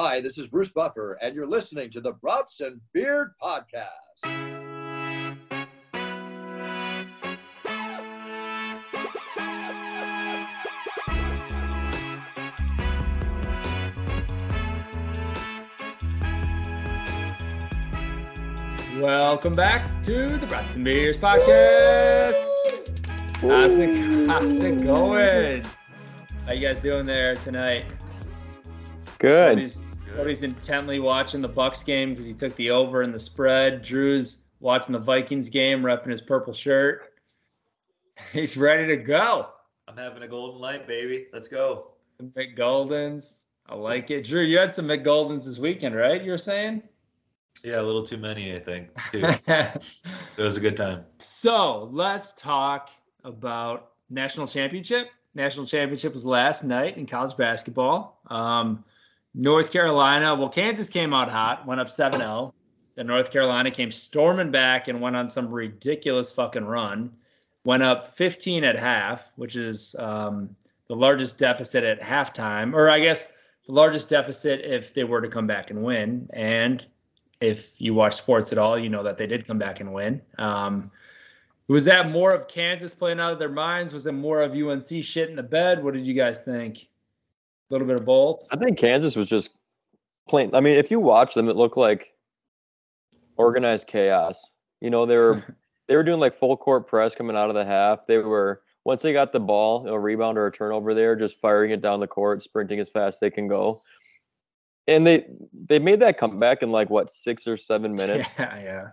Hi, this is Bruce Buffer, and you're listening to the Brats and Beers Podcast. Welcome back to the Brats and Beers podcast. How's it, how's it going? How you guys doing there tonight? Good. Cody's, Cody's intently watching the Bucks game because he took the over in the spread. Drew's watching the Vikings game, repping his purple shirt. He's ready to go. I'm having a golden light, baby. Let's go. McGoldens. I like it. Drew, you had some McGoldens this weekend, right? You were saying? Yeah, a little too many, I think. Too. it was a good time. So let's talk about national championship. National championship was last night in college basketball. Um, North Carolina, well, Kansas came out hot, went up 7 0. Then North Carolina came storming back and went on some ridiculous fucking run. Went up 15 at half, which is um, the largest deficit at halftime, or I guess the largest deficit if they were to come back and win. And if you watch sports at all, you know that they did come back and win. Um, was that more of Kansas playing out of their minds? Was it more of UNC shit in the bed? What did you guys think? A little bit of both. I think Kansas was just plain. I mean, if you watch them, it looked like organized chaos. You know, they were they were doing like full court press coming out of the half. They were once they got the ball, a rebound or a turnover there, just firing it down the court, sprinting as fast as they can go. And they they made that comeback in like what six or seven minutes. Yeah, yeah.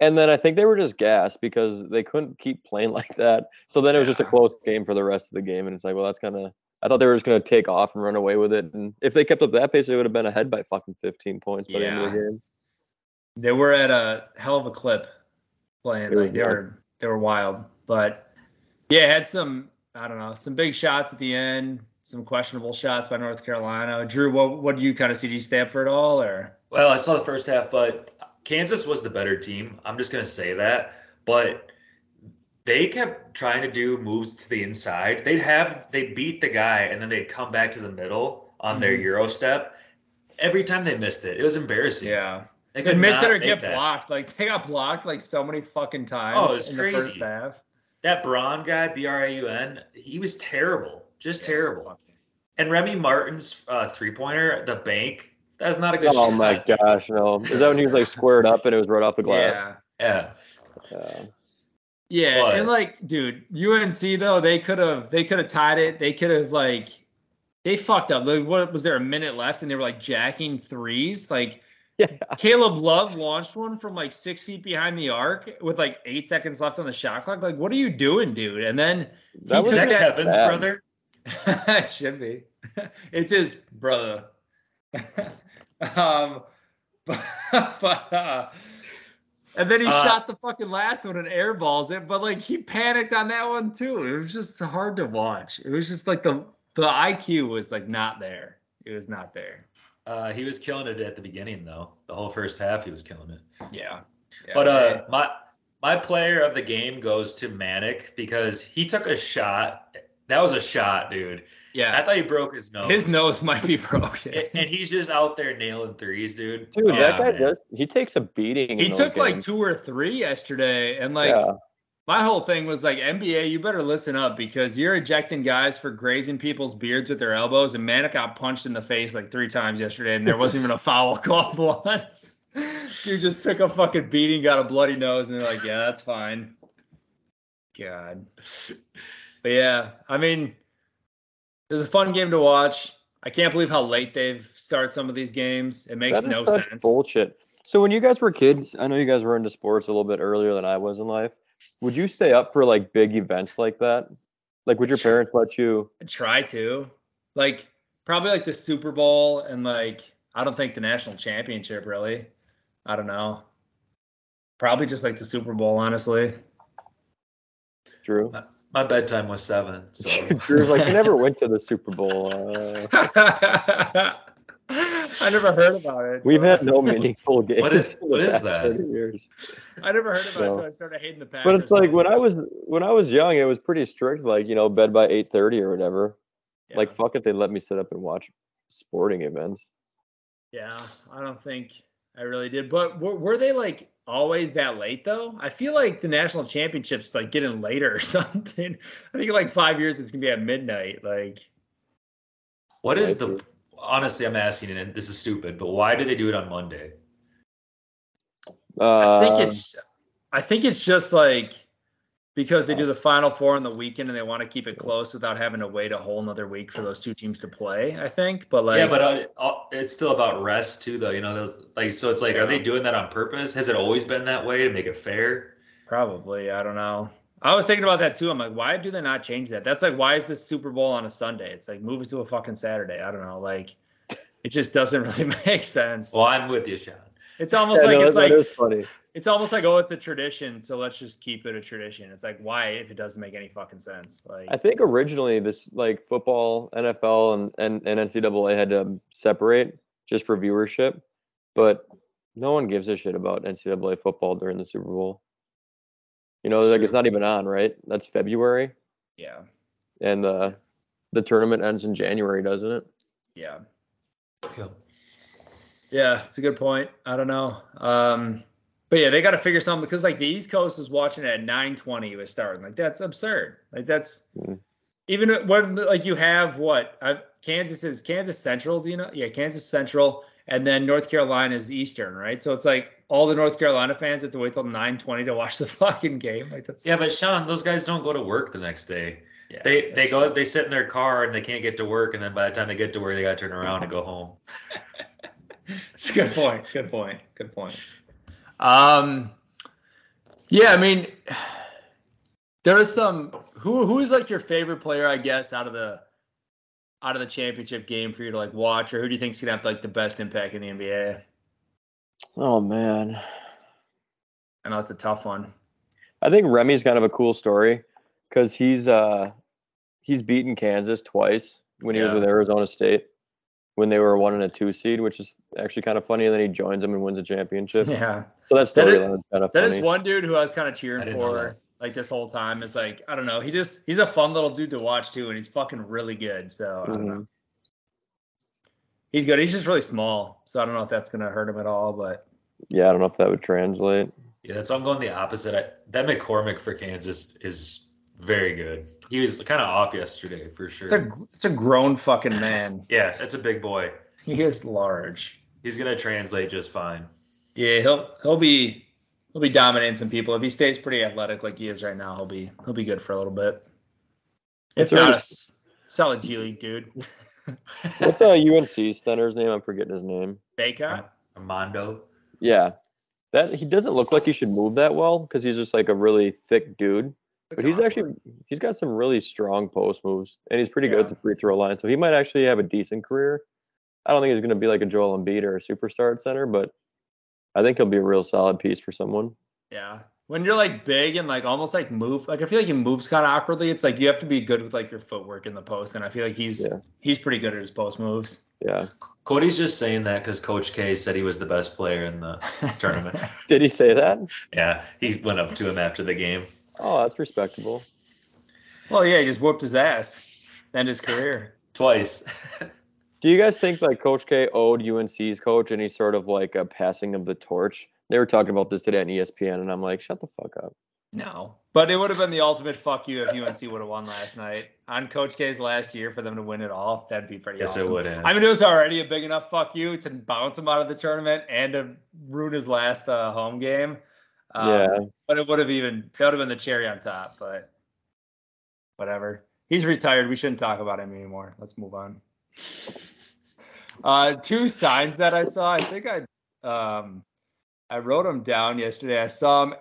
And then I think they were just gassed because they couldn't keep playing like that. So then it was just a close game for the rest of the game. And it's like, well, that's kind of. I thought they were just going to take off and run away with it. And if they kept up that pace, they would have been ahead by fucking 15 points by the end of the game. They were at a hell of a clip playing. Like they nuts. were they were wild. But yeah, had some I don't know, some big shots at the end, some questionable shots by North Carolina. Drew, what what do you kind of see? Do you stand for it all or Well, I saw the first half, but Kansas was the better team. I'm just gonna say that. But they kept trying to do moves to the inside. They'd have they beat the guy and then they'd come back to the middle on their Mhm. Euro step. Every time they missed it, it was embarrassing. yeah? They They could miss it or get that. blocked. Like they got blocked like so many fucking times Oh, it's in the first crazy. half. That Braun guy, B R A U N, he was terrible. Just terrible. And Remy Martin's uh, three pointer, the bank, that's not a good shot. Oh shot. my gosh, no! Is that when he was like squared up and it was right off the glass? Yeah. Yeah. Yeah, But- and like, dude, UNC though they could have they could have tied it. They could have like they fucked up. Like, what was there a minute left and they were like jacking threes? Like Yeah. Caleb Love launched one from like six feet behind the arc with like eight seconds left on the shot clock. Like, what are you doing, dude? And then That was Is took that that- Kevin's bad. brother? it should be. it's his brother. um, but, but uh, and then he Uh, shot the fucking last one and airballs it, but like he panicked on that one too. It was just hard to watch. It was just like the the IQ was like not there. It was not there. Uh, he was killing it at the beginning, though. The whole first half, he was killing it. Yeah. Yeah, but uh, my my player of the game goes to Manek because he took a shot. That was a shot, dude. I thought he broke his nose. his nose might be broken. And he's just out there nailing threes, dude. Dude, Oh, that guy man. just he takes a beating. he took like games. two or three yesterday, and like yeah. My whole thing was like NBA, you better listen up because you're ejecting guys for grazing people's beards with their elbows, and Manek got punched in the face like three times yesterday, and there wasn't even a foul called once. Dude just took a fucking beating, got a bloody nose, and they're like, "Yeah, that's fine." God, but yeah, I mean, it was a fun game to watch. I can't believe how late they've started some of these games. It makes no sense. Bullshit. So when you guys were kids, I know you guys were into sports a little bit earlier than I was in life. Would you stay up for like big events like that? Like, would your parents let you? try to like probably like the super bowl and like i don't think the national championship really i don't know probably just like the super bowl honestly Drew. My bedtime was seven, so Drew's like, you never went to the Super Bowl. Uh, i never heard about it we've so- had no meaningful games. what is what is that? years. i never heard about it until i started hating the Packers But it's like when I was when I was young, it was pretty strict. Like you know, bed by eight thirty or whatever. Yeah. Like fuck if they let me sit up and watch sporting events. Yeah, I don't think I really did. But were, were they like always that late though? I feel like the national championships like getting later or something. I think like five years it's gonna be at midnight. Like, What is the? Honestly, I'm asking, and this is stupid, but why do they do it on Monday? Uh, I think it's, I think it's just like because they do the final four on the weekend and they want to keep it close without having to wait a whole nother week for those two teams to play. I think, but like, yeah, but uh, uh, it's still about rest too, though. You know, those, like so. It's like, are they doing that on purpose? Has it always been that way to make it fair? Probably. I don't know. I was thinking about that too. I'm like, why do they not change that? That's like, why is this Super Bowl on a Sunday? It's like move it to a fucking Saturday. I don't know. Like, it just doesn't really make sense. Well, I'm with you, Sean. It's almost yeah, like no, it's that- like that is funny. It's almost like oh, it's a tradition, so let's just keep it a tradition. It's like why if it doesn't make any fucking sense? Like, I think originally this like football, NFL, and, and, and NCAA had to separate just for viewership, but no one gives a shit about NCAA football during the Super Bowl. You know, It's like true. it's not even on, right? That's February, yeah, and the the tournament ends in January, doesn't it? yeah. Yep. Yeah, it's a good point. I don't know. Um, but yeah, they got to figure something because like the East Coast was watching it at 9:20 it was starting. Like that's absurd. Like that's Mm. even when like you have what uh, Kansas is Kansas Central. Do you know? Yeah, Kansas Central, and then North Carolina is Eastern, right? So it's like all the North Carolina fans have to wait till 9:20 to watch the fucking game. Like that's Yeah, but Sean, those guys don't go to work the next day. yeah, They they that's- go they sit in their car and they can't get to work, and then by the time they get to work, they got to turn around and go home. It's a good point. Good point. Good point. Um, yeah, I mean, there is some. Who who is like your favorite player? I guess out of the out of the championship game for you to like watch, or who do you think's gonna have like the best impact in the NBA? Oh man, I know it's a tough one. I think Remy's kind of a cool story because he's uh he's beaten Kansas twice when he was with Arizona State when they were one and a two seed, which is actually kind of funny. And then he joins them and wins a championship. Yeah, So that's That is- kind of that funny. is one dude who I was kind of cheering for like this whole time. Is like I don't know. He just he's a fun little dude to watch too, and he's fucking really good. So I don't know. Mhm. He's good. He's just really small, so I don't know if that's gonna hurt him at all. But Yeah, I don't know if that would translate. Yeah, that's I'm going the opposite. I, that McCormack for Kansas is very good. He was kind of off yesterday for sure. it's a it's a grown fucking man. yeah, it's a big boy. He is large. He's gonna translate just fine. Yeah, he'll he'll be he'll be dominating some people if he stays pretty athletic like he is right now. He'll be he'll be good for a little bit. If That's not, right. a s- solid G League dude. What's uh, UNC center's name? I'm forgetting his name. Bacot. Armando. Yeah, that he doesn't look like he should move that well because he's just like a really thick dude. But he's actually he's got some really strong post moves and he's pretty good at the free throw line. So he might actually have a decent career. I don't think he's going to be like a Joel Embiid or a superstar at center, but I think he'll be a real solid piece for someone. Yeah. When you're like big and like almost like move, like I feel like he moves kind of awkwardly. It's like you have to be good with like your footwork in the post, and I feel like he's Yeah. he's pretty good at his post moves. Yeah. Cody's just saying that because Coach K said he was the best player in the tournament. Did he say that? yeah, he went up to him after the game. Oh, that's respectable. well, yeah, he just whooped his ass, end his career. Twice. Do you guys think like Coach K owed UNC's coach any sort of like a passing of the torch? They were talking about this today on ESPN, and I'm like, shut the fuck up. No, but it would have been the ultimate fuck you if UNC would have won last night on Coach K's last year for them to win it all. That'd be pretty yes, awesome. it would have. I mean, it was already a big enough fuck you to bounce him out of the tournament and to ruin his last uh, home game. Um, yeah. but it would have even that would have been the cherry on top. But whatever. He's retired. We shouldn't talk about him anymore. Let's move on. Uh, two signs that I saw. I think I um, I wrote them down yesterday. I saw them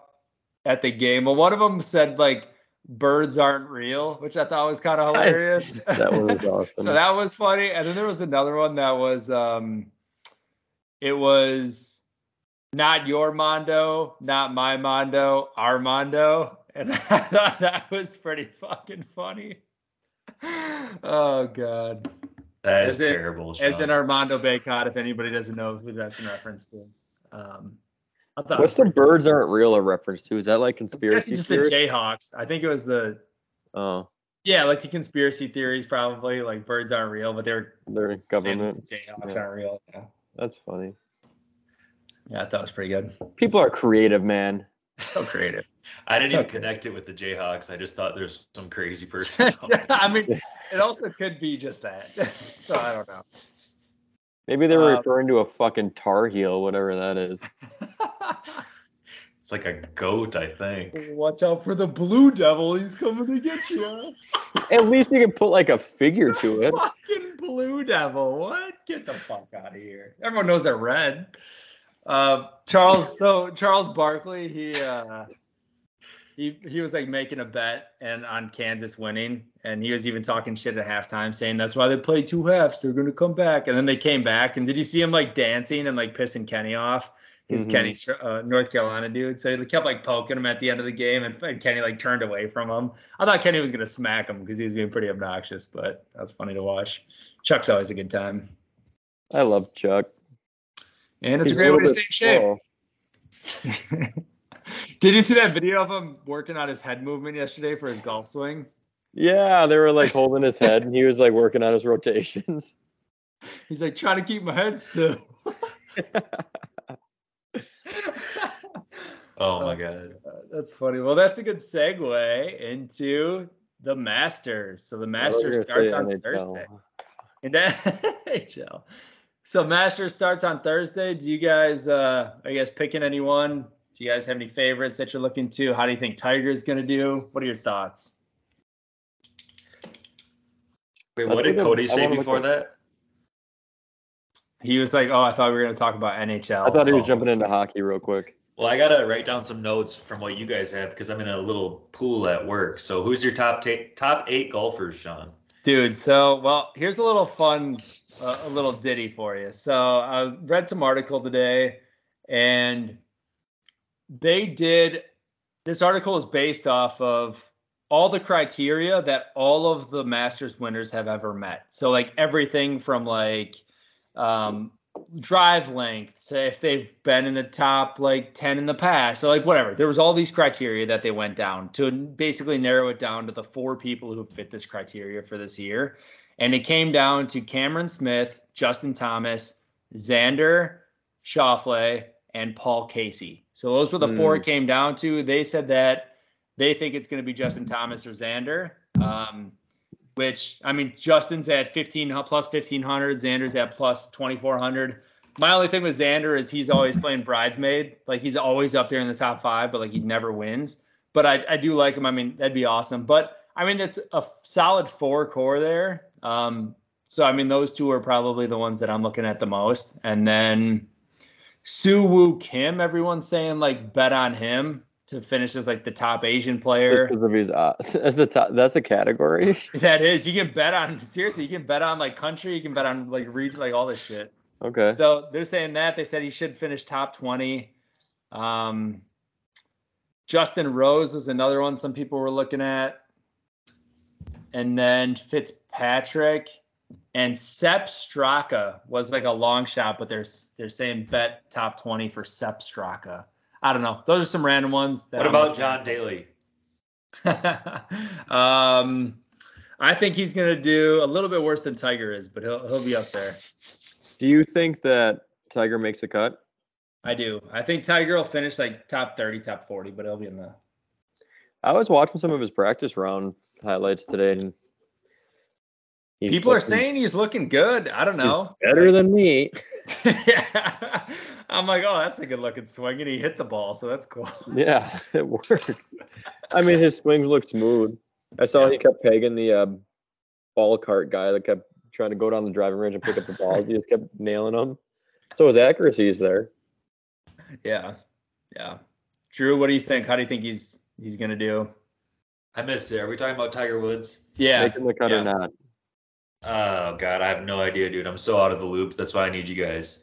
at the game. Well, one of them said like birds aren't real, which I thought was kind of hilarious. That was awesome. so that was funny. And then there was another one that was um it was not your Mondo, not my Mondo, our Mondo. And I thought that was pretty fucking funny. Oh god. that is as in- terrible. As Sean. in Armando Bacot, if anybody doesn't know who that's in reference to. Um I thought What's the pretty- birds aren't real a reference to? Is that like conspiracy it's just the? Jayhawks. I think it was the oh, yeah, like the conspiracy theories probably, like birds aren't real, but they're they're government. the Jayhawks Yeah. aren't real. Yeah. That's funny. Yeah, I thought it was pretty good. People are creative, man. So creative. I didn't It's even okay. connect it with the Jayhawks. I just thought there's some crazy person. I mean, it also could be just that. so I don't know. Maybe they were Uh, referring to a fucking Tar Heel, whatever that is. it's like a goat, I think. Watch out for the blue devil. He's coming to get you. At least you can put like a figure to it. Fucking blue devil. What? Get the fuck out of here. Everyone knows they're red. Uh, Charles, so Charles Barkley, he uh he he was like making a bet and on Kansas winning, and he was even talking shit at halftime, saying that's why they played two halves. They're gonna come back, and then they came back. And did you see him like dancing and like pissing Kenny off? He's Mhm. Kenny's uh, North Carolina dude, so he kept like poking him at the end of the game, and, and Kenny like turned away from him. I thought Kenny was gonna smack him because he was being pretty obnoxious, but that was funny to watch. Chuck's always a good time, I love Chuck. And it's He's a great way to stay in shape. Did you see that video of him working on his head movement yesterday for his golf swing? Yeah, they were like holding his head and he was like working on his rotations. He's like trying to keep my head still. Oh Uh, my god. That's funny. Well, that's a good segue into the Masters. So the I thought you Masters starts on NHL. Thursday. And then NHL. So Masters starts on Thursday. Do you guys uh are you guys picking anyone? Do you guys have any favorites that you're looking to? How do you think Tiger's gonna do? What are your thoughts? Wait, what did Cody say before at- that? He was like, Oh, I thought we were gonna talk about NHL. I thought he was Oh. jumping into hockey real quick. Well, I gotta write down some notes from what you guys have because I'm in a little pool at work. So, who's your top ta- top eight golfers, Sean? Dude, so well, here's a little fun, a little ditty for you. So I read some article today, and they did. This article is based off of all the criteria that all of the Masters winners have ever met. So like everything from like um, drive length to if they've been in the top like 10 in the past so like whatever there was all these criteria that they went down to basically narrow it down to the four people who fit this criteria for this year and it came down to cameron smith justin thomas xander Schauffele, and paul casey so those were the four it came down to they said that they think it's going to be justin thomas or xander um, which I mean, Justin's at 15 plus 1500, Xander's at plus 2400. My only thing with Xander is he's always playing bridesmaid. Like he's always up there in the top five, but like he never wins. But I, I do like him. I mean, that'd be awesome. But I mean, it's a solid four core there. Um, so I mean, those two are probably the ones that I'm looking at the most. And then Sue Woo Kim, everyone's saying like bet on him to finish as like the top Asian player. his uh, that's the top, that's a category. That is, you can bet on seriously. You can bet on like country. You can bet on like region, like all this shit. Okay. So they're saying that they said he should finish top twenty. Um, Justin Rose is another one. Some people were looking at, and then Fitzpatrick and Sepp Straka was like a long shot, but they're they're saying bet top twenty for Sepp Straka. I don't know. Those are some random ones. That What I'm about John at. Daly? um, I think he's gonna do a little bit worse than Tiger is, but he'll he'll be up there. Do you think that Tiger makes a cut? I do. I think Tiger will finish like top thirty, top forty, but he'll be in the. I was watching some of his practice round highlights today, and he's People are saying he's looking good. I don't know. better than me. yeah. I'm like, oh, that's a good looking swing, and he hit the ball, so that's cool. Yeah, it worked. I mean, his swings look smooth. I saw Yeah. he kept pegging the uh, ball cart guy that kept trying to go down the driving range and pick up the balls. he just kept nailing them. So his accuracy is there. Yeah, yeah. Drew, what do you think? How do you think he's he's gonna do? I missed it. Are we talking about Tiger Woods? Yeah, Making the cut yeah. or not. Oh God, I have no idea, dude. I'm so out of the loop. That's why I need you guys.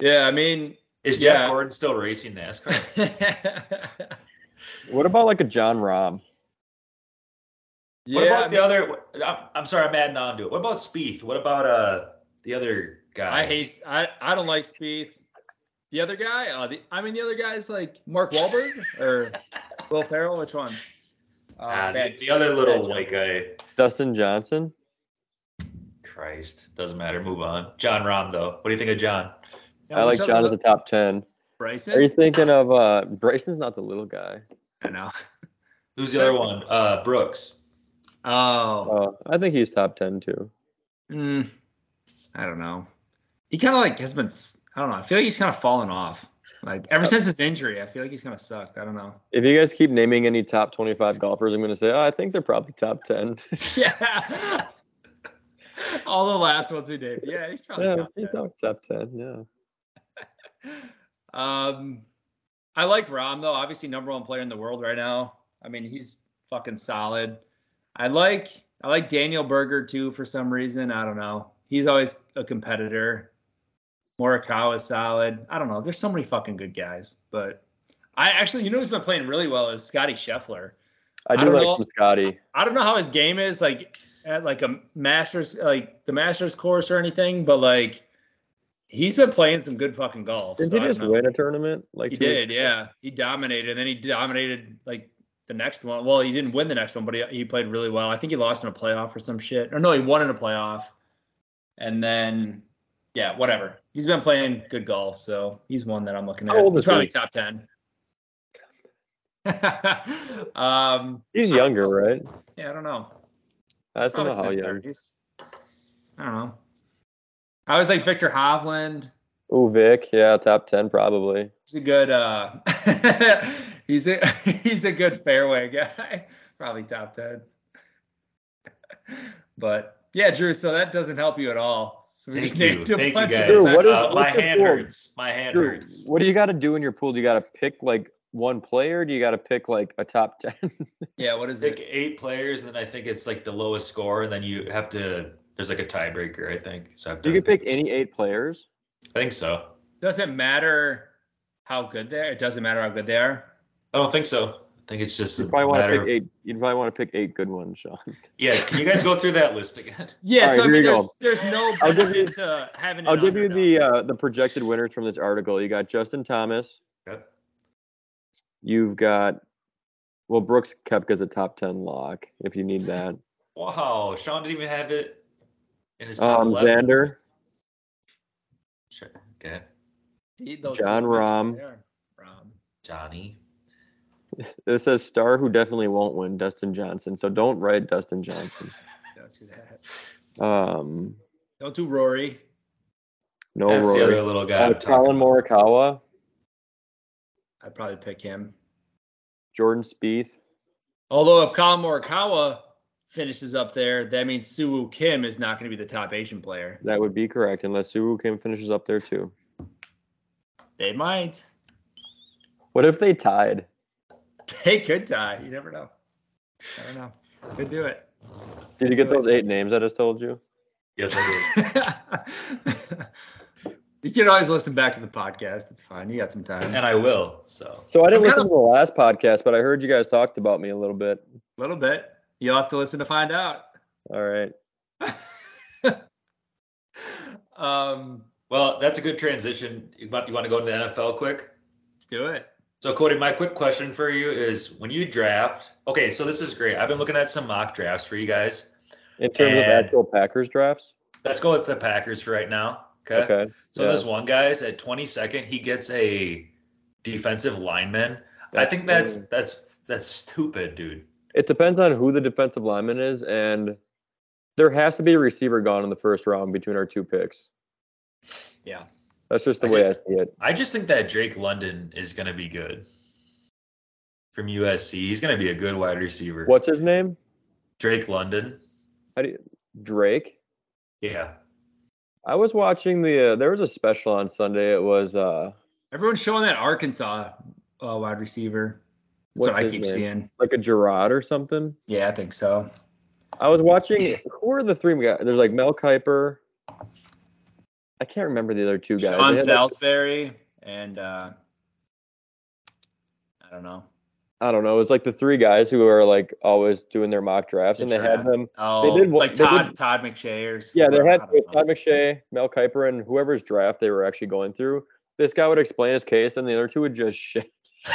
yeah. I mean, Is Jeff Yeah. Gordon still racing NASCAR? What about like a Jon Rahm? yeah. what about I the other? I'm, I'm sorry, I'm adding on to it. What about Spieth? What about uh the other guy? I hate. I I don't like Spieth. The other guy, uh, the, I mean, the other guy's like Mark Wahlberg or Will Ferrell. Which one? Uh, Ah, the, bad- the other little white guy. Dustin Johnson? Christ. Doesn't matter. Move on. Jon Rahm, though. What do you think of John? I like John at the top ten. Bryson. Are you thinking of uh Bryson's not the little guy. I know. Who's the other one? Uh, Brooks. Oh, Uh, I think he's top ten too. mm, I don't know. He kind of like has been. I don't know. I feel like he's kind of fallen off. Like ever since his injury, I feel like he's kind of sucked. I don't know. If you guys keep naming any top twenty-five golfers, I'm gonna say oh, I think they're probably top ten. Yeah. All the last ones we did. Yeah, he's probably yeah, top he's 10. top, top ten. Yeah. Um, I like Rahm though. Obviously, number one player in the world right now. I mean, he's fucking solid. I like I like Daniel Berger too for some reason. I don't know. He's always a competitor. Morikawa is solid. I don't know. There's so many fucking good guys, but I actually, you know, who's been playing really well is Scotty Scheffler. I I do don't like know. Scotty. I don't know how his game is like at like a masters like the masters course or anything, but like he's been playing some good fucking golf. Didn't so he just know. win a tournament? Like He weeks did, yeah. He dominated, and then he dominated like the next one. Well, he didn't win the next one, but he, he played really well. I think he lost in a playoff or some shit. Or no, he won in a playoff. And then, yeah, whatever. He's been playing good golf, so he's one that I'm looking at. He's probably he? top ten. um, He's younger, right? yeah, I don't know. I don't know how young. 30s. I don't know. I was like Viktor Hovland. Ooh, Vic, yeah, top ten probably. He's a good uh he's a he's a good fairway guy. Probably top 10. but yeah, Drew, so that doesn't help you at all. So we Thank just you. named a Thank you, bunch guys. of Drew, what is- Uh, my hand pool? hurts. My hand Drew, hurts. what do you got to do in your pool? Do you got to pick like one player? Do you got to pick like a top ten? Yeah, what is Pick it? eight players, and I think it's like the lowest score, and then you have to. There's like a tiebreaker, I think. So I've you can pick any eight players. I think so. Doesn't matter how good they are. It doesn't matter how good they are. I don't think so. I think it's just You probably want to pick eight. You probably want to pick eight good ones, Sean. Yeah, can you guys go through that list again? Yeah, All right, so I mean, there's, there's, no. I'll give you- to having I'll give you the uh, the projected winners from this article. You got Justin Thomas. Yep. You've got well Brooks Koepka's a top ten lock if you need that. Wow, Sean didn't even have it in his top Um, 11. Xander, Sure. Okay, those Jon Rahm. picks Rahm. there. Rahm. Johnny. it says star who definitely won't win, Dustin Johnson. So don't write Dustin Johnson. Don't do that. Um, Don't do Rory. no That's the Rory. other little guy. Uh, I'm Collin. Morikawa, I'd probably pick him. Jordan Spieth. Although if Collin Morikawa finishes up there, that means Suwoo Kim is not going to be the top Asian player. That would be correct, unless Suwoo Kim finishes up there too. They might. What if they tied? They could die. You never know. I don't know. Could do it. Did you get those eight names I just told you? Yes, I did. you can always listen back to the podcast. It's fine. You got some time. and I will. So So I didn't I'm listen kinda- to the last podcast, but I heard you guys talked about me a little bit. A little bit. You'll have to listen to find out. All right. um, well, that's a good transition. You want you want to go into the NFL quick? let's do it. So, Cody, my quick question for you is when you draft, okay, so this is great. I've been looking at some mock drafts for you guys. In terms of actual Packers drafts. Let's go with the Packers for right now. Okay. Okay. So, yeah. this one guy's at 22nd, he gets a defensive lineman. I think that's funny. that's that's stupid, dude. It depends on who the defensive lineman is, and there has to be a receiver gone in the first round between our two picks. Yeah. That's just the I way I see it. I just think that Drake London is going to be good from USC. He's going to be a good wide receiver. What's his name? Drake London? How do you, Drake? Yeah. I was watching the. Uh, there was a special on Sunday. It was. uh Everyone's showing that Arkansas uh, wide receiver. That's What's what I keep name? seeing. like a Gerard or something. Yeah, I think so. I was watching. Who are the three guys? There's like Mel Kiper. I can't remember the other two guys. Sean They had, like- Salisbury and uh, I don't know. I don't know. It was like the three guys who are like always doing their mock drafts, The and they had them. Oh, did what- like they did- Todd Todd McShay or Yeah, they had I don't it was know. Todd McShay, Mel Kiper, and whoever's draft they were actually going through. This guy would explain his case, and the other two would just shit,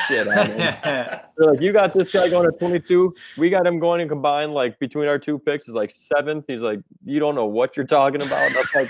shit him. They're like, you got this guy going at 22. We got him going and combined like between our two picks is like seventh. He's like, you don't know what you're talking about. That's like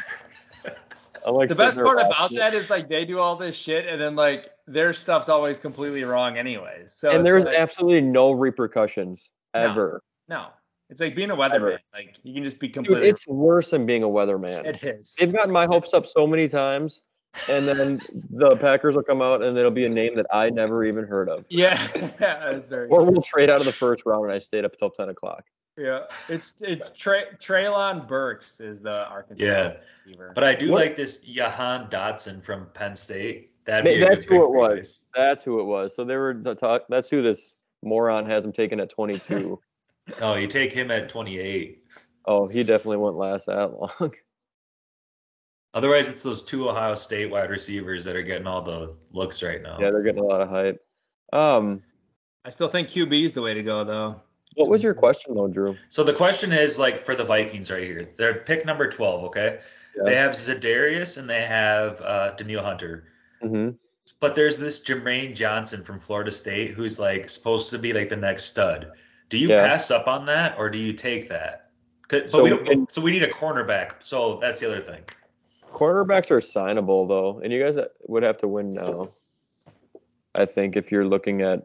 the best part about that is like they do all this shit and then like their stuff's always completely wrong anyways. So and there's like, absolutely no repercussions ever. no, it's like being a weatherman. Like you can just be Dude, completely. it's worse than being a weatherman. it is. They've gotten my hopes up so many times, and then the Packers will come out and it'll be a name that I never even heard of. yeah, that's very. Or we'll trade out of the first round and I stayed up till 10 o'clock. Yeah, it's it's Trey, Treylon Burks is the Arkansas Yeah. receiver. But I do What- like this Jahan Dotson from Penn State. That'd be that's who it was. guys. That's who it was. So they were the talk. That's who this moron has him taken at 22. Oh, you take him at 28. oh, he definitely won't last that long. Otherwise, it's those two Ohio State wide receivers that are getting all the looks right now. yeah, they're getting a lot of hype. Um, I still think QB is the way to go though. What was your question though, Drew? So the question is like for the Vikings right here. They're pick number 12, okay? Yeah. They have Zadarius and they have uh Danielle Hunter. hmm But there's this Jermaine Johnson from Florida State who's like supposed to be like the next stud. Do you Yeah. pass up on that or do you take that? But So we don't, so we need a cornerback. So that's the other thing. Cornerbacks are signable though, and you guys would have to win now. I think if you're looking at,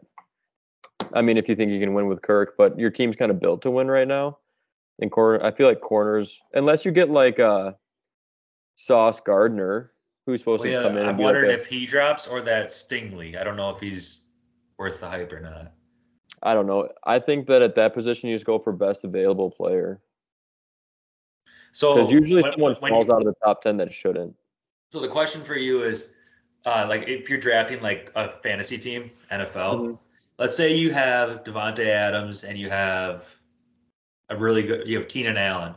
I mean, if you think you can win with Kirk, but your team's kind of built to win right now. In corner, I feel like corners, unless you get like uh, Sauce Gardner, who's supposed Well, to yeah, come in I and be wondered like if he drops or that Stingley. I don't know if he's worth the hype or not. I don't know. I think that at that position, you just go for best available player So because usually when- someone when falls you- out of the top ten that shouldn't. So the question for you is, uh, like, if you're drafting like a fantasy team, NFL, Mhm. Let's say you have Davante Adams and you have a really good, you have Keenan Allen,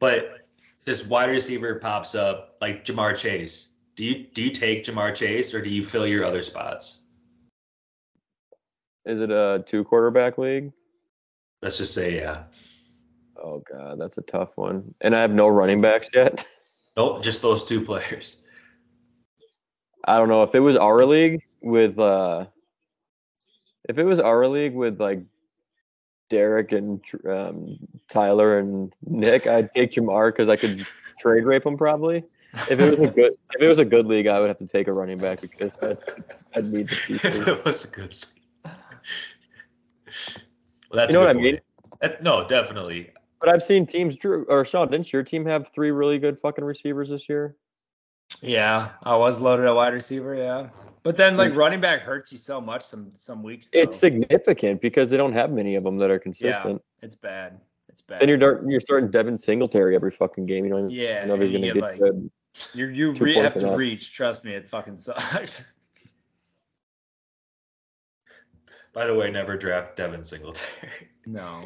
but this wide receiver pops up like Ja'Marr Chase. Do you do you take Ja'Marr Chase or do you fill your other spots? Is it a two quarterback league? Let's just say yeah. Oh god, that's a tough one. And I have no running backs yet. Nope, just those two players. I don't know if it was our league with uh if it was our league with like Derek and um, Tyler and Nick, I'd take Ja'Marr because I could trade rape him probably. If it was a good if it was a good league, I would have to take a running back because I'd, I'd need the pieces. it was a good. Well, that's You know a what I mean? That- no, definitely. But I've seen teams, Drew or Sean, didn't your team have three really good fucking receivers this year? Yeah, I was loaded at wide receiver. Yeah, but then like hmm. running back hurts you so much some some weeks. Though. It's significant because they don't have many of them that are consistent. Yeah, it's bad. It's bad. Then you're dar- you're starting Devin Singletary every fucking game. You don't even yeah, know if he's and gonna you get like good. you you re- have to enough. reach. Trust me, it fucking sucked. By the way, never draft Devin Singletary. no,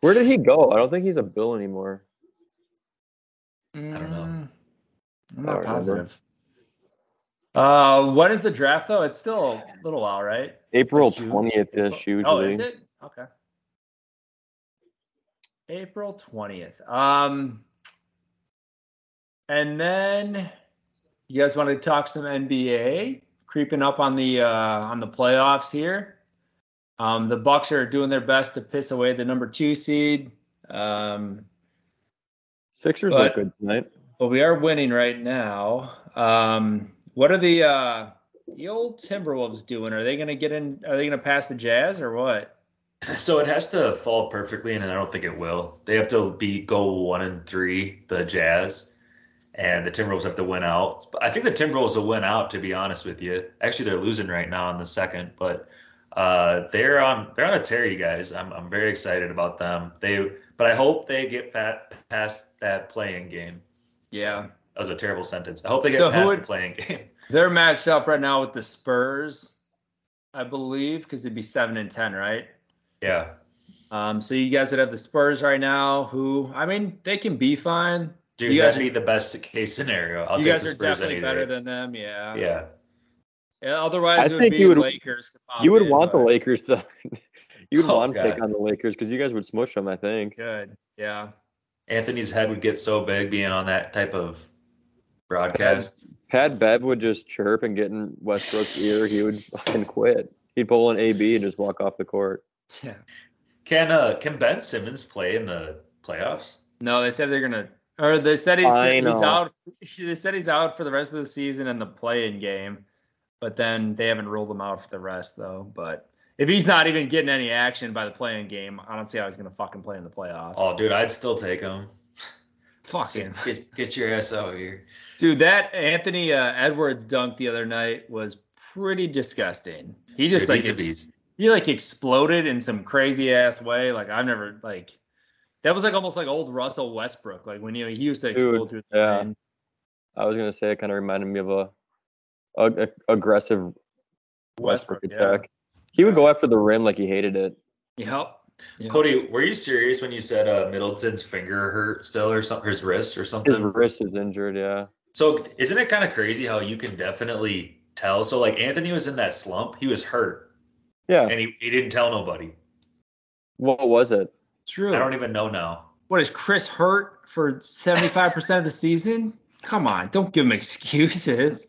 Where did he go? I don't think he's a Bill anymore. I don't know. Mm, I'm not don't remember. positive. Uh, when is the draft though? It's still a little while, right? April twentieth is usually. Oh, is it? Okay. April 20th. Um and then you guys want to talk some NBA creeping up on the uh on the playoffs here. Um the Bucks are doing their best to piss away the number 2 seed. Um Sixers But- look good tonight. but we are winning right now. Um what are the uh the old Timberwolves doing? Are they going to get in are they going to pass the Jazz or what? So it has to fall perfectly, and I don't think it will. They have to be go one and three, the Jazz, and the Timberwolves have to win out. But I think the Timberwolves will win out. To be honest with you, actually they're losing right now in the second, but uh, they're on they're on a tear, you guys. I'm I'm very excited about them. They, but I hope they get fat, past that playing game. Yeah. That was a terrible sentence. I hope they get So who past would- the playing game. They're matched up right now with the Spurs, I believe, because they'd be seven and ten, right? Yeah. Um, so you guys would have the Spurs right now, who I mean, they can be fine. Dude, You guys that'd be the best case scenario. I'll you take guys the are definitely any better than them, yeah. Yeah. Yeah, otherwise, I it would think be you would- Lakers. You would in, want the Lakers to. you would Oh, want to take on the Lakers because you guys would smush them. I think. Good, yeah. Anthony's head would get so big being on that type of broadcast. Pat Bev would just chirp and get in Westbrook's ear. He would fucking quit. He'd pull an AB and just walk off the court. Yeah. Can uh can Ben Simmons play in the playoffs? No, they said they're gonna, or they said he's he's out. They said he's out for the rest of the season and the play-in game, but then they haven't ruled him out for the rest though. But if he's not even getting any action by the play-in game, I don't see how he's gonna fucking play in the playoffs. Oh, dude, I'd still take him. Fuck him, Get, get, get your ass out here. dude. That Anthony uh, Edwards dunk the other night was pretty disgusting. He just Dude, like ex- he like exploded in some crazy ass way. Like I've never like. That was like almost like old Russell Westbrook, like when you know, he used to Dude, explode through the yeah. lane. I was gonna say it kind of reminded me of a, a, a- aggressive Westbrook, Westbrook, yeah. attack. He would go after the rim like he hated it. Yep. Yep. Cody, were you serious when you said uh, Middleton's finger hurt still or something, his wrist or something? His wrist is injured. Yeah. So isn't it kind of crazy how you can definitely tell? So like Anthony was in that slump, he was hurt, Yeah. and he, he didn't tell nobody. What was it? True. I don't even know now. What is Chris hurt for 75% of the season? Come on, don't give him excuses.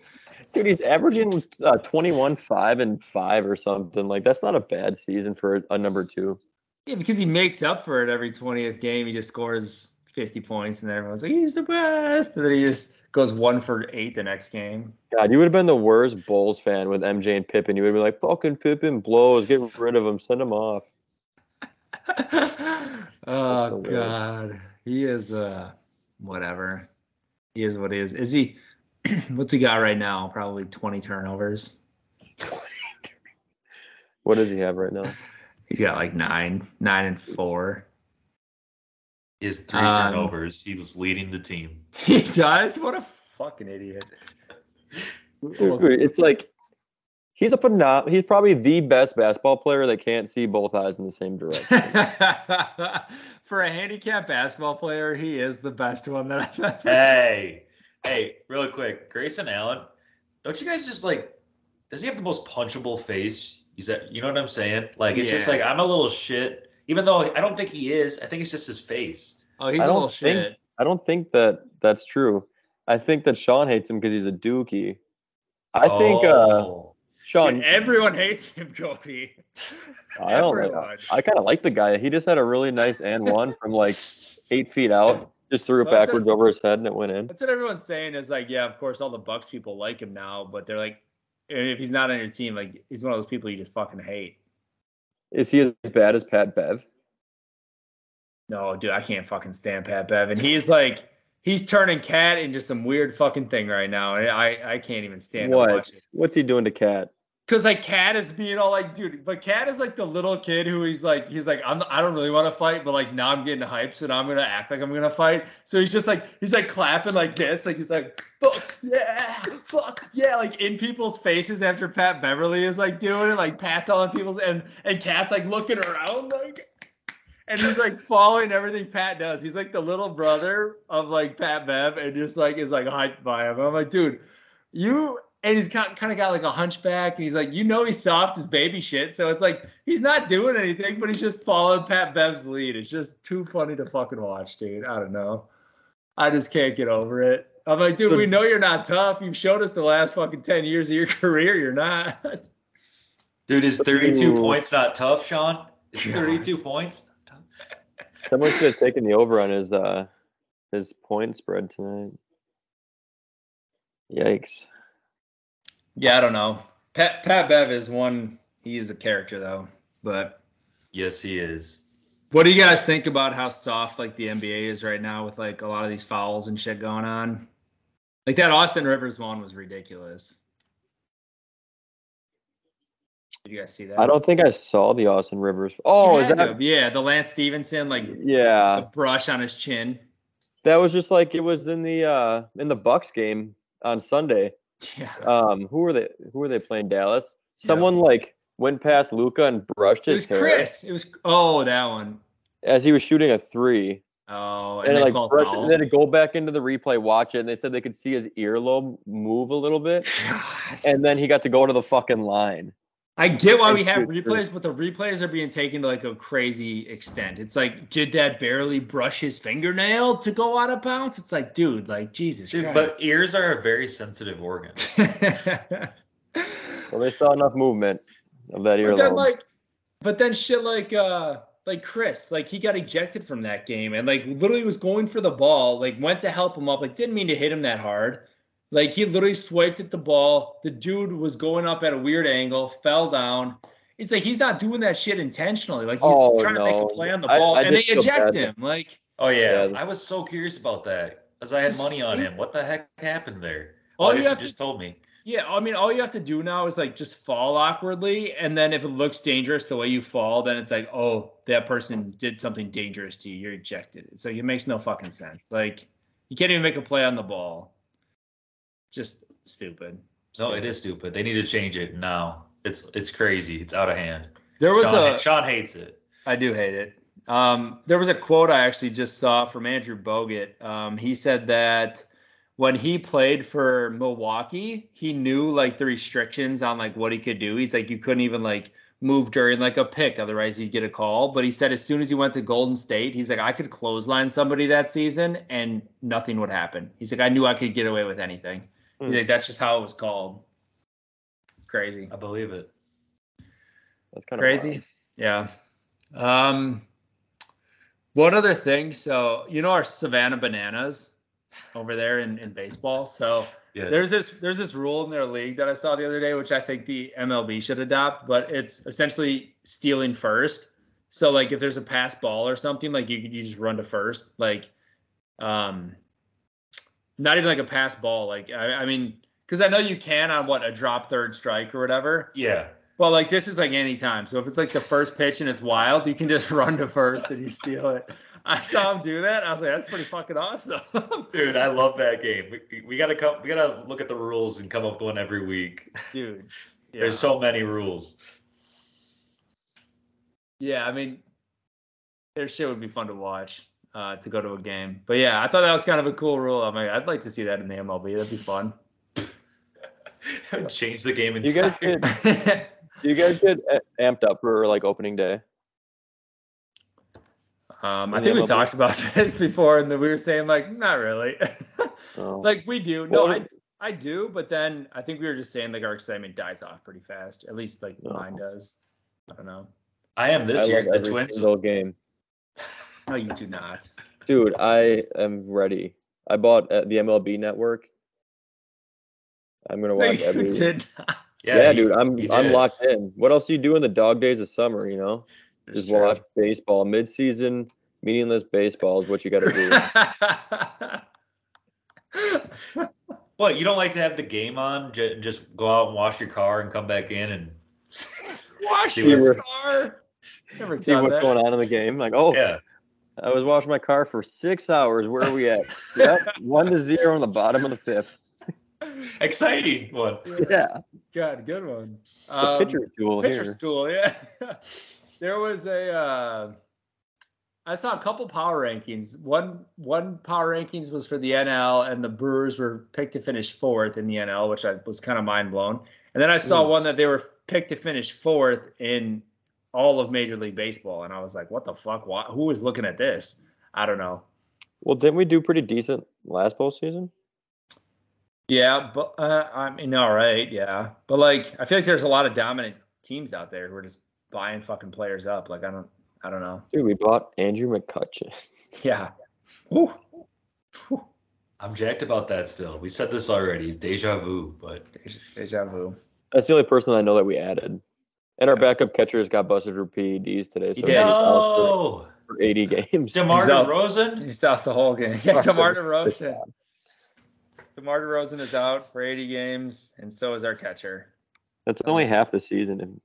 Dude, he's averaging uh, 21, 5, and 5 or something. Like, that's not a bad season for a number two. Yeah, because he makes up for it every 20th game. He just scores 50 points, and everyone's like, he's the best. And then he just goes one for eight the next game. God, you would have been the worst Bulls fan with MJ and Pippen. You would have been like, fucking Pippen blows. Get rid of him. Send him off. oh. God. He is, uh, whatever. He is what he is. Is he, what's he got right now? Probably 20 turnovers. What does he have right now? He's got like nine, nine and four. He has three Um, turnovers. He was leading the team. He does. What a fucking idiot. It's like he's a phenom- He's probably the best basketball player that can't see both eyes in the same direction. For a handicapped basketball player, he is the best one that I've ever seen. Hey, hey, really quick, Grayson Allen, don't you guys just like? Does he have the most punchable face? Is that you know what I'm saying? Like it's just like I'm a little shit. Even though I don't think he is, I think it's just his face. Oh, he's I a little think- shit. I don't think that that's true. I think that Sean hates him because he's a dookie. I think uh, Oh. Sean. Dude, everyone hates him, Cody. I don't know. I kind of like the guy. He just had a really nice and one from like eight feet out. Just threw it Well, backwards a- over his head and it went in. That's what everyone's saying is like, yeah, of course, all the Bucks people like him now, but they're like, if he's not on your team, like, he's one of those people you just fucking hate. Is he as bad as Pat Bev? No, dude, I can't fucking stand Pat Bevan. He's like, he's turning Cat into some weird fucking thing right now. and I, I can't even stand to What? watch it. What's he doing to Cat? Cause like Cat is being all like, dude, but Cat is like the little kid who he's like, he's like, I'm, I don't really want to fight, but like now I'm getting hyped, so now I'm gonna act like I'm gonna fight. So he's just like, he's like clapping like this, like he's like, fuck yeah, fuck yeah, like in people's faces after Pat Beverly is like doing it, like Pat's all in people's and and Cat's like looking around like, and he's like following everything Pat does. He's like the little brother of like Pat Bev, and just like is like hyped by him. I'm like, dude, you and he's kind kind of got like a hunchback, and he's like, you know, he's soft as baby shit. So it's like he's not doing anything, but he's just following Pat Bev's lead. It's just too funny to fucking watch, dude. I don't know. I just can't get over it. I'm like, dude, we know you're not tough. You've showed us the last fucking 10 years of your career. You're not. Dude, is 32 Ooh. points not tough, Sean? Is God. 32 points? Someone should have taken the over on his uh his point spread tonight. Yikes. Yeah, I don't know. Pat Pat Bev is one. He's a character though. But Yes, he is. what do you guys think about how soft like the NBA is right now with like a lot of these fouls and shit going on? Like that Austin Rivers one was ridiculous. Did you guys see that? I don't think I saw the Austin Rivers. Oh, You is that? yeah, the Lance Stephenson like Yeah, the brush on his chin. that was just like it was in the uh in the Bucks game on Sunday. Yeah. Um, who are they? Who are they playing? Dallas. Someone like went past Luka and brushed his. It was hair Chris. It was oh that one. as he was shooting a three, Oh, and, and, they like brushed and then to go back into the replay, watch it, and they said they could see his earlobe move a little bit, Gosh. and then he got to go to the fucking line. I get why we have replays, but the replays are being taken to like a crazy extent. It's like, did that barely brush his fingernail to go out of bounds? It's like, dude, like Jesus Dude, but ears are a very sensitive organ. Well, they saw enough movement. of that But then like, but then shit like uh like Chris, like he got ejected from that game and like literally was going for the ball, like went to help him up, like didn't mean to hit him that hard. Like he literally swiped at the ball. The dude was going up at a weird angle, fell down. It's like he's not doing that shit intentionally. Like he's Oh, trying to make a play on the ball, I and they eject bad. him. Like Oh yeah, Yeah. I was so curious about that because I had Just money on him. What the heck happened there? All Oh, I you you have to- just told me. Yeah, I mean, all you have to do now is like just fall awkwardly, and then if it looks dangerous the way you fall, then it's like, oh, that person did something dangerous to you. You're ejected. So it makes no fucking sense. Like, you can't even make a play on the ball. Just stupid. No, it is Stupid. stupid. They need to change it now. It's it's crazy. It's out of hand. There was Sean, a. Sean hates it. I do hate it. Um, there was a quote I actually just saw from Andrew Bogut. Um, he said that when he played for Milwaukee, he knew like the restrictions on like what he could do. He's like, you couldn't even like move during like a pick, otherwise you'd get a call. But he said as soon as he went to Golden State, he's like, I could clothesline somebody that season and nothing would happen. He's like, I knew I could get away with anything. He's like, that's just how it was called. Crazy. I believe it. That's kind of crazy yeah. Um one other thing so you know our savannah bananas over there in, in baseball? So Yes. there's this there's this rule in their league that i saw the other day which i think the mlb should adopt but it's essentially stealing first. So like if there's a pass ball or something like you could you just run to first like um not even like a pass ball like i, I mean because i know you can on what a drop third strike or whatever yeah. well, like this is like any time. So if it's like the first pitch and it's wild, you can just run to first and you steal it. I saw him do that. I was like, that's pretty fucking awesome. Dude, I love that game. We, we gotta come. We gotta look at the rules and come up with one every week. Dude. Yeah. There's so many rules. yeah, I mean, their shit would be fun to watch uh, to go to a game. But yeah, I thought that was kind of a cool rule. I'm like, I'd like to see that in the MLB. That'd be fun. Change the game You guys entirely. get do you guys get amped up for like opening day? um, I In the think we talked about this before, and then we were saying like, not really. Oh. like we do. No, Well, I I do, but then I think we were just saying like our excitement dies off pretty fast. At least like No. mine does. I don't know. I am this I year. The every Twins. single game. No, you do not. Dude, I am ready. I bought uh, the MLB network. I'm gonna watch you every. did not. Yeah, you- dude, I'm I'm locked in. What else do you do in the dog days of summer? You know, It's just true. watch baseball. Mid-season, meaningless baseball is what you got to do. What you don't like to have the game on? J- just go out and wash your car and come back in and Wash your car. Never See what's that. going on in the game. Like, oh, yeah. I was washing my car for six hours. Where are we at? yep, one to zero on the bottom of the fifth. Exciting one. Yeah, God, good one. the Um, pitcher tool Pitcher here. stool, yeah. there was a. Uh, I saw a couple power rankings. One one power rankings was for the NL, and the Brewers were picked to finish fourth in the NL, which I was kind of mind blown. And then I saw Mm. one that they were picked to finish fourth in all of Major League Baseball, and I was like, "What the fuck? Why, who is looking at this?" I don't know. Well, didn't we do pretty decent last postseason? Yeah, but uh, I mean, all right, yeah, but like, I feel like there's a lot of dominant teams out there who are just buying fucking players up. Like, I don't, I don't know. Dude, we bought Andrew McCutchen. Yeah. Ooh. I'm jacked about that still. We said this already. It's deja vu, but Deja, deja vu. That's the only person I know that we added. And our backup catchers got busted for PEDs today, He so did. no. for, for 80 games. DeMar He's out. DeRozan. He's out the whole game. Yeah, Fuck DeMar him. DeRozan. DeMar DeRozan is out for 80 games, and so is our catcher. That's only uh, half the season.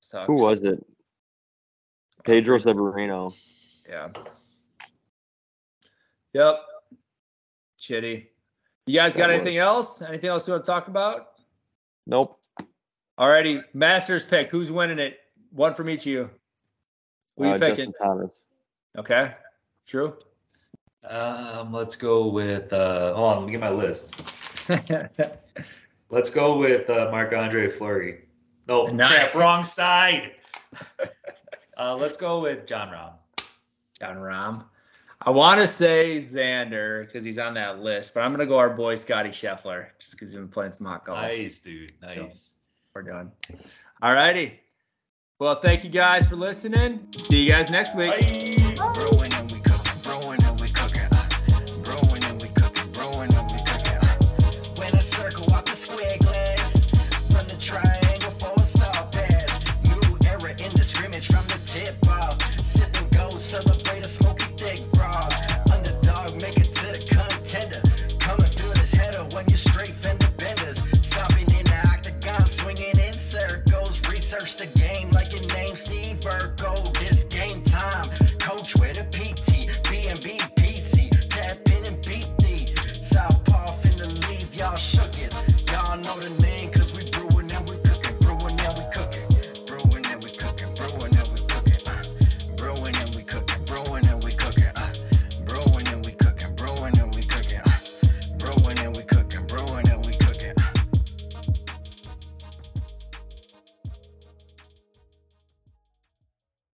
Sucks. Who was it? Pedro Severino. Yeah. Yep. Chitty. You guys got anything else? Anything else you want to talk about? Nope. Alrighty, Masters pick. Who's winning it? One from each of you. Who are you Uh, picking? Justin Thomas. Okay. True. Um, let's go with. Uh, hold on, let me get my list. Let's go with uh, Marc Andre Fleury. No, Nice. crap, wrong side. uh, let's go with Jon Rahm. Jon Rahm. I want to say Xander because he's on that list, but I'm gonna go our boy Scotty Scheffler just because he's been playing some hot golf. Nice, dude. Nice. We're done. All righty. Well, thank you guys for listening. See you guys next week. Bye. Growing and we